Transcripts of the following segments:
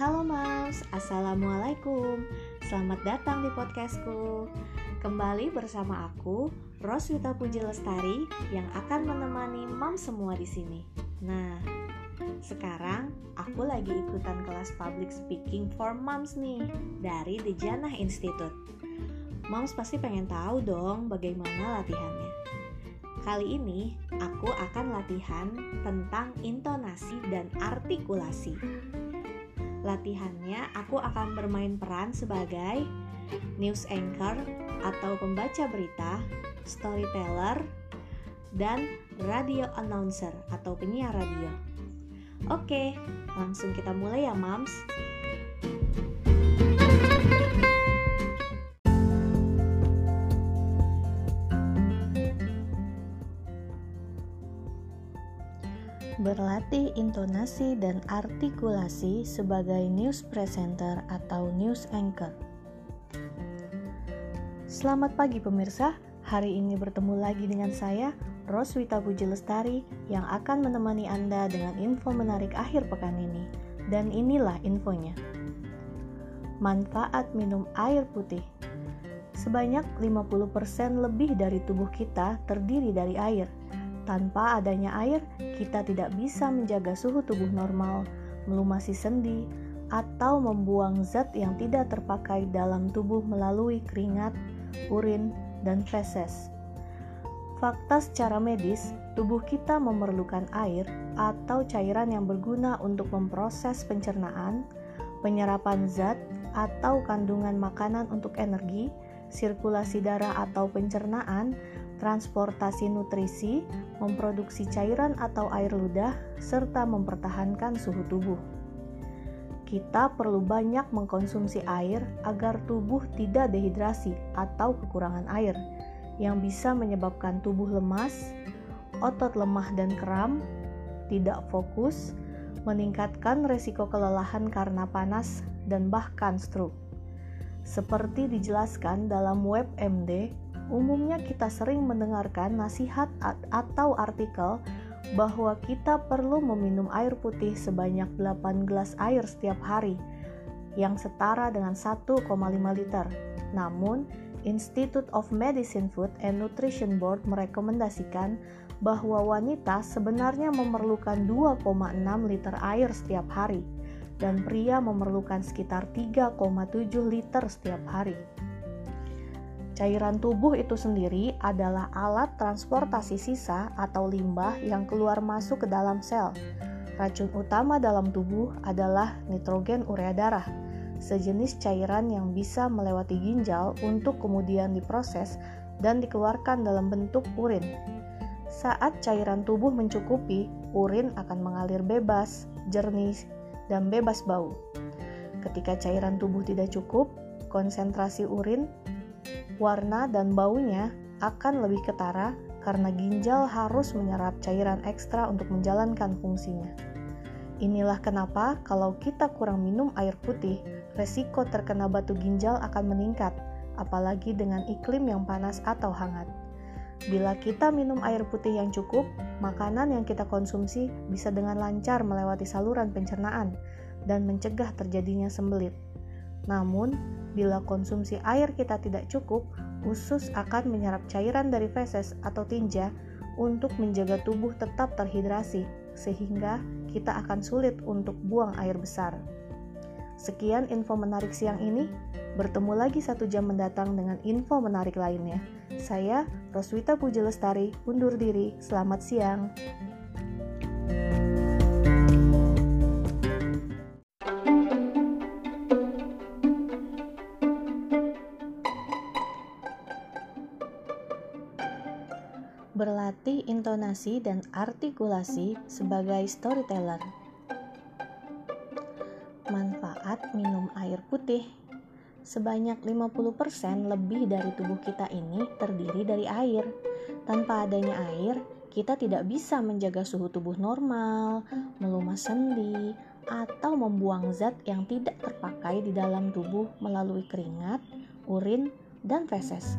Halo Moms, Assalamualaikum. Selamat datang di podcastku. Kembali bersama aku, Roswita Puji Lestari Yang akan menemani Mom semua di sini. Nah, sekarang aku lagi ikutan kelas public speaking for moms nih Dari The Institute. Moms pasti pengen tahu dong bagaimana latihannya. Kali ini aku akan latihan tentang intonasi dan artikulasi. Latihannya aku akan bermain peran sebagai news anchor atau pembaca berita, storyteller, dan radio announcer atau penyiar radio. Oke, langsung kita mulai ya, Mams. Berlatih intonasi dan artikulasi sebagai news presenter atau news anchor. Selamat pagi pemirsa, hari ini bertemu lagi dengan saya, Roswita Puji Lestari, yang akan menemani Anda dengan info menarik akhir pekan ini. Dan inilah infonya. Manfaat minum air putih Sebanyak 50% lebih dari tubuh kita terdiri dari air, tanpa adanya air, kita tidak bisa menjaga suhu tubuh normal, melumasi sendi, atau membuang zat yang tidak terpakai dalam tubuh melalui keringat, urin, dan feses. Fakta secara medis, tubuh kita memerlukan air atau cairan yang berguna untuk memproses pencernaan, penyerapan zat, atau kandungan makanan untuk energi, sirkulasi darah atau pencernaan, transportasi nutrisi, memproduksi cairan atau air ludah, serta mempertahankan suhu tubuh. Kita perlu banyak mengkonsumsi air agar tubuh tidak dehidrasi atau kekurangan air, yang bisa menyebabkan tubuh lemas, otot lemah dan kram, tidak fokus, meningkatkan resiko kelelahan karena panas, dan bahkan stroke. Seperti dijelaskan dalam WebMD, Umumnya kita sering mendengarkan nasihat atau artikel bahwa kita perlu meminum air putih sebanyak 8 gelas air setiap hari yang setara dengan 1,5 liter. Namun, Institute of Medicine Food and Nutrition Board merekomendasikan bahwa wanita sebenarnya memerlukan 2,6 liter air setiap hari dan pria memerlukan sekitar 3,7 liter setiap hari. Cairan tubuh itu sendiri adalah alat transportasi sisa atau limbah yang keluar masuk ke dalam sel. Racun utama dalam tubuh adalah nitrogen urea darah, sejenis cairan yang bisa melewati ginjal untuk kemudian diproses dan dikeluarkan dalam bentuk urin. Saat cairan tubuh mencukupi, urin akan mengalir bebas, jernih, dan bebas bau. Ketika cairan tubuh tidak cukup, konsentrasi urin warna dan baunya akan lebih ketara karena ginjal harus menyerap cairan ekstra untuk menjalankan fungsinya. Inilah kenapa kalau kita kurang minum air putih, resiko terkena batu ginjal akan meningkat, apalagi dengan iklim yang panas atau hangat. Bila kita minum air putih yang cukup, makanan yang kita konsumsi bisa dengan lancar melewati saluran pencernaan dan mencegah terjadinya sembelit. Namun, bila konsumsi air kita tidak cukup, usus akan menyerap cairan dari feses atau tinja untuk menjaga tubuh tetap terhidrasi, sehingga kita akan sulit untuk buang air besar. Sekian info menarik siang ini. Bertemu lagi satu jam mendatang dengan info menarik lainnya. Saya, Roswita Puji Lestari, undur diri. Selamat siang. Berlatih intonasi dan artikulasi sebagai storyteller. Manfaat minum air putih Sebanyak 50% lebih dari tubuh kita ini terdiri dari air. Tanpa adanya air, kita tidak bisa menjaga suhu tubuh normal, melumas sendi, atau membuang zat yang tidak terpakai di dalam tubuh melalui keringat, urin, dan feses.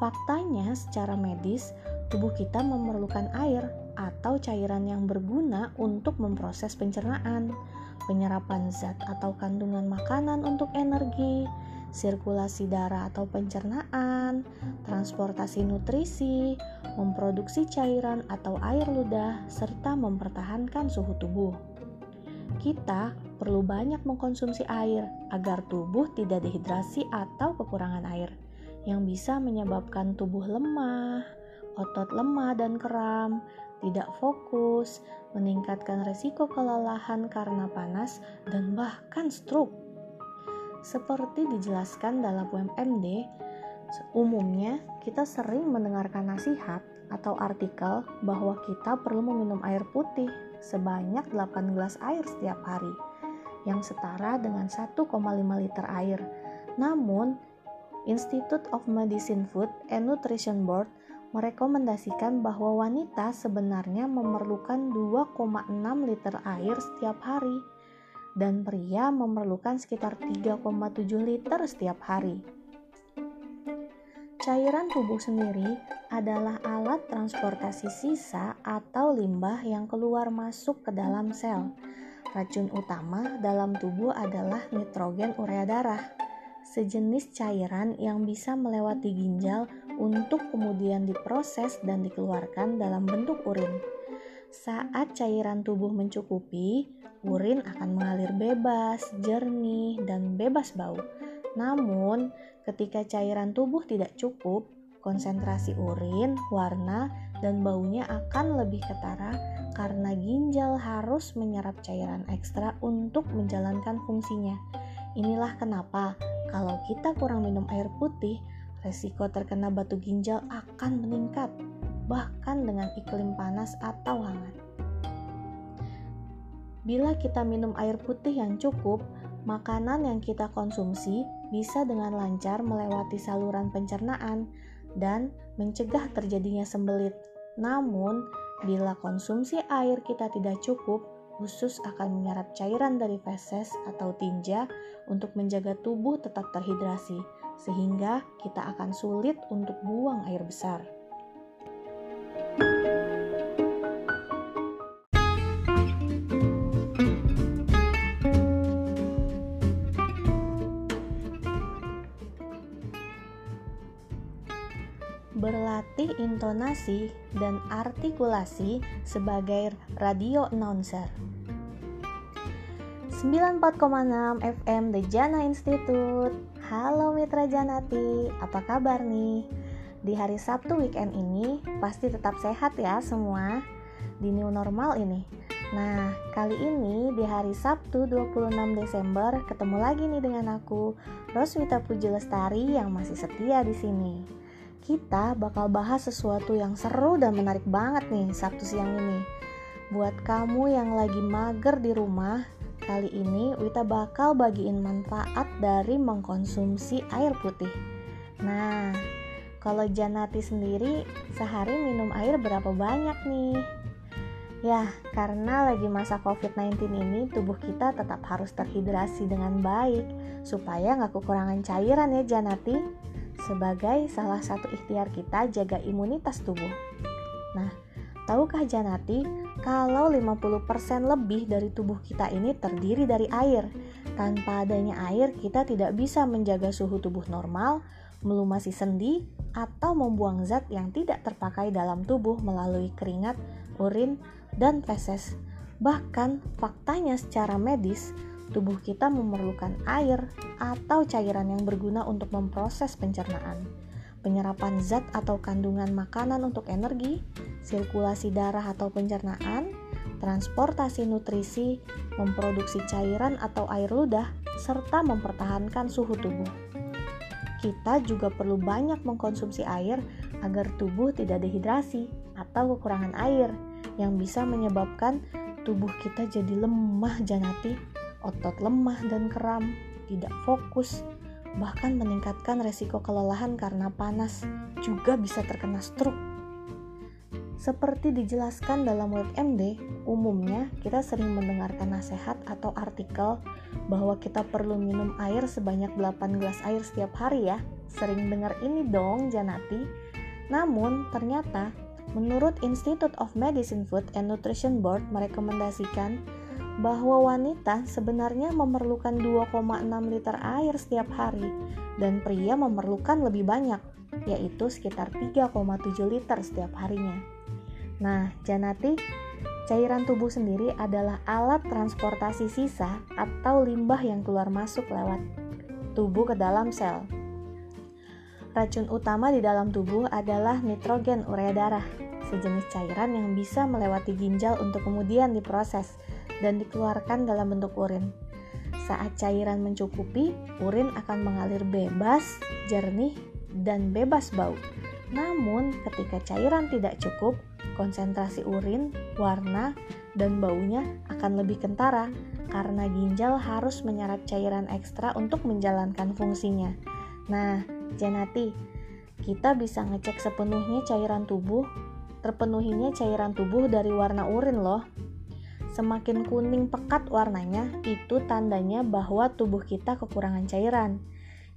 Faktanya, secara medis, tubuh kita memerlukan air atau cairan yang berguna untuk memproses pencernaan, penyerapan zat atau kandungan makanan untuk energi, sirkulasi darah atau pencernaan, transportasi nutrisi, memproduksi cairan atau air ludah, serta mempertahankan suhu tubuh. Kita perlu banyak mengkonsumsi air agar tubuh tidak dehidrasi atau kekurangan air, yang bisa menyebabkan tubuh lemah, otot lemah dan kram, tidak fokus, meningkatkan resiko kelelahan karena panas, dan bahkan stroke. Seperti dijelaskan dalam UMD, umumnya kita sering mendengarkan nasihat atau artikel bahwa kita perlu meminum air putih sebanyak 8 gelas air setiap hari, yang setara dengan 1,5 liter air. Namun, Institute of Medicine Food and Nutrition Board merekomendasikan bahwa wanita sebenarnya memerlukan 2,6 liter air setiap hari dan pria memerlukan sekitar 3,7 liter setiap hari. Cairan tubuh sendiri adalah alat transportasi sisa atau limbah yang keluar masuk ke dalam sel. Racun utama dalam tubuh adalah nitrogen urea darah sejenis cairan yang bisa melewati ginjal untuk kemudian diproses dan dikeluarkan dalam bentuk urin. Saat cairan tubuh mencukupi, urin akan mengalir bebas, jernih, dan bebas bau. Namun, ketika cairan tubuh tidak cukup, konsentrasi urin, warna, dan baunya akan lebih ketara karena ginjal harus menyerap cairan ekstra untuk menjalankan fungsinya. Inilah kenapa kalau kita kurang minum air putih, resiko terkena batu ginjal akan meningkat, bahkan dengan iklim panas atau hangat. Bila kita minum air putih yang cukup, makanan yang kita konsumsi bisa dengan lancar melewati saluran pencernaan dan mencegah terjadinya sembelit. Namun, bila konsumsi air kita tidak cukup, Usus akan menyerap cairan dari feses atau tinja untuk menjaga tubuh tetap terhidrasi, sehingga kita akan sulit untuk buang air besar. Berlatih intonasi dan artikulasi sebagai radio announcer. 94,6 FM The Jana Institute. Halo Mitra Janati, apa kabar nih? Di hari Sabtu weekend ini pasti tetap sehat ya semua di new normal ini. Nah, kali ini di hari Sabtu 26 Desember ketemu lagi nih dengan aku, Roswita Puji Lestari yang masih setia di sini kita bakal bahas sesuatu yang seru dan menarik banget nih Sabtu siang ini. Buat kamu yang lagi mager di rumah, kali ini Wita bakal bagiin manfaat dari mengkonsumsi air putih. Nah, kalau Janati sendiri sehari minum air berapa banyak nih? Ya, karena lagi masa COVID-19 ini tubuh kita tetap harus terhidrasi dengan baik supaya nggak kekurangan cairan ya Janati sebagai salah satu ikhtiar kita jaga imunitas tubuh. Nah, tahukah Janati kalau 50% lebih dari tubuh kita ini terdiri dari air? Tanpa adanya air, kita tidak bisa menjaga suhu tubuh normal, melumasi sendi, atau membuang zat yang tidak terpakai dalam tubuh melalui keringat, urin, dan feses. Bahkan, faktanya secara medis, tubuh kita memerlukan air atau cairan yang berguna untuk memproses pencernaan, penyerapan zat atau kandungan makanan untuk energi, sirkulasi darah atau pencernaan, transportasi nutrisi, memproduksi cairan atau air ludah, serta mempertahankan suhu tubuh. Kita juga perlu banyak mengkonsumsi air agar tubuh tidak dehidrasi atau kekurangan air yang bisa menyebabkan tubuh kita jadi lemah janati otot lemah dan kram, tidak fokus, bahkan meningkatkan resiko kelelahan karena panas, juga bisa terkena stroke. Seperti dijelaskan dalam WebMD, umumnya kita sering mendengarkan nasihat atau artikel bahwa kita perlu minum air sebanyak 8 gelas air setiap hari ya. Sering dengar ini dong, Janati. Namun, ternyata menurut Institute of Medicine Food and Nutrition Board merekomendasikan bahwa wanita sebenarnya memerlukan 2,6 liter air setiap hari dan pria memerlukan lebih banyak, yaitu sekitar 3,7 liter setiap harinya. Nah, Janati, cairan tubuh sendiri adalah alat transportasi sisa atau limbah yang keluar masuk lewat tubuh ke dalam sel. Racun utama di dalam tubuh adalah nitrogen urea darah, sejenis cairan yang bisa melewati ginjal untuk kemudian diproses dan dikeluarkan dalam bentuk urin. Saat cairan mencukupi, urin akan mengalir bebas, jernih, dan bebas bau. Namun, ketika cairan tidak cukup, konsentrasi urin, warna, dan baunya akan lebih kentara karena ginjal harus menyerap cairan ekstra untuk menjalankan fungsinya. Nah, Janati, kita bisa ngecek sepenuhnya cairan tubuh, terpenuhinya cairan tubuh dari warna urin loh. Semakin kuning pekat warnanya, itu tandanya bahwa tubuh kita kekurangan cairan.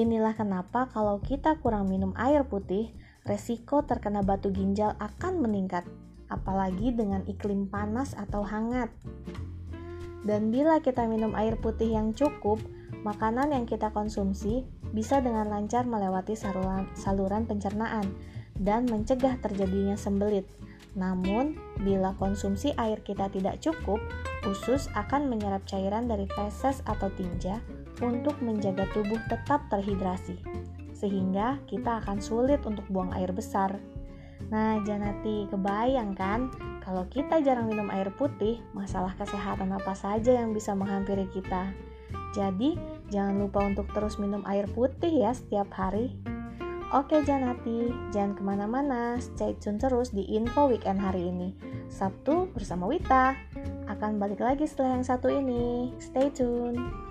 Inilah kenapa kalau kita kurang minum air putih, resiko terkena batu ginjal akan meningkat, apalagi dengan iklim panas atau hangat. Dan bila kita minum air putih yang cukup, makanan yang kita konsumsi bisa dengan lancar melewati saluran, pencernaan dan mencegah terjadinya sembelit. Namun, bila konsumsi air kita tidak cukup, usus akan menyerap cairan dari feses atau tinja untuk menjaga tubuh tetap terhidrasi, sehingga kita akan sulit untuk buang air besar. Nah, Janati, kebayang kan kalau kita jarang minum air putih, masalah kesehatan apa saja yang bisa menghampiri kita. Jadi, jangan lupa untuk terus minum air putih ya setiap hari. Oke Janati, jangan ke mana-mana, stay tune terus di info weekend hari ini. Sabtu bersama Wita, akan balik lagi setelah yang satu ini. Stay tune.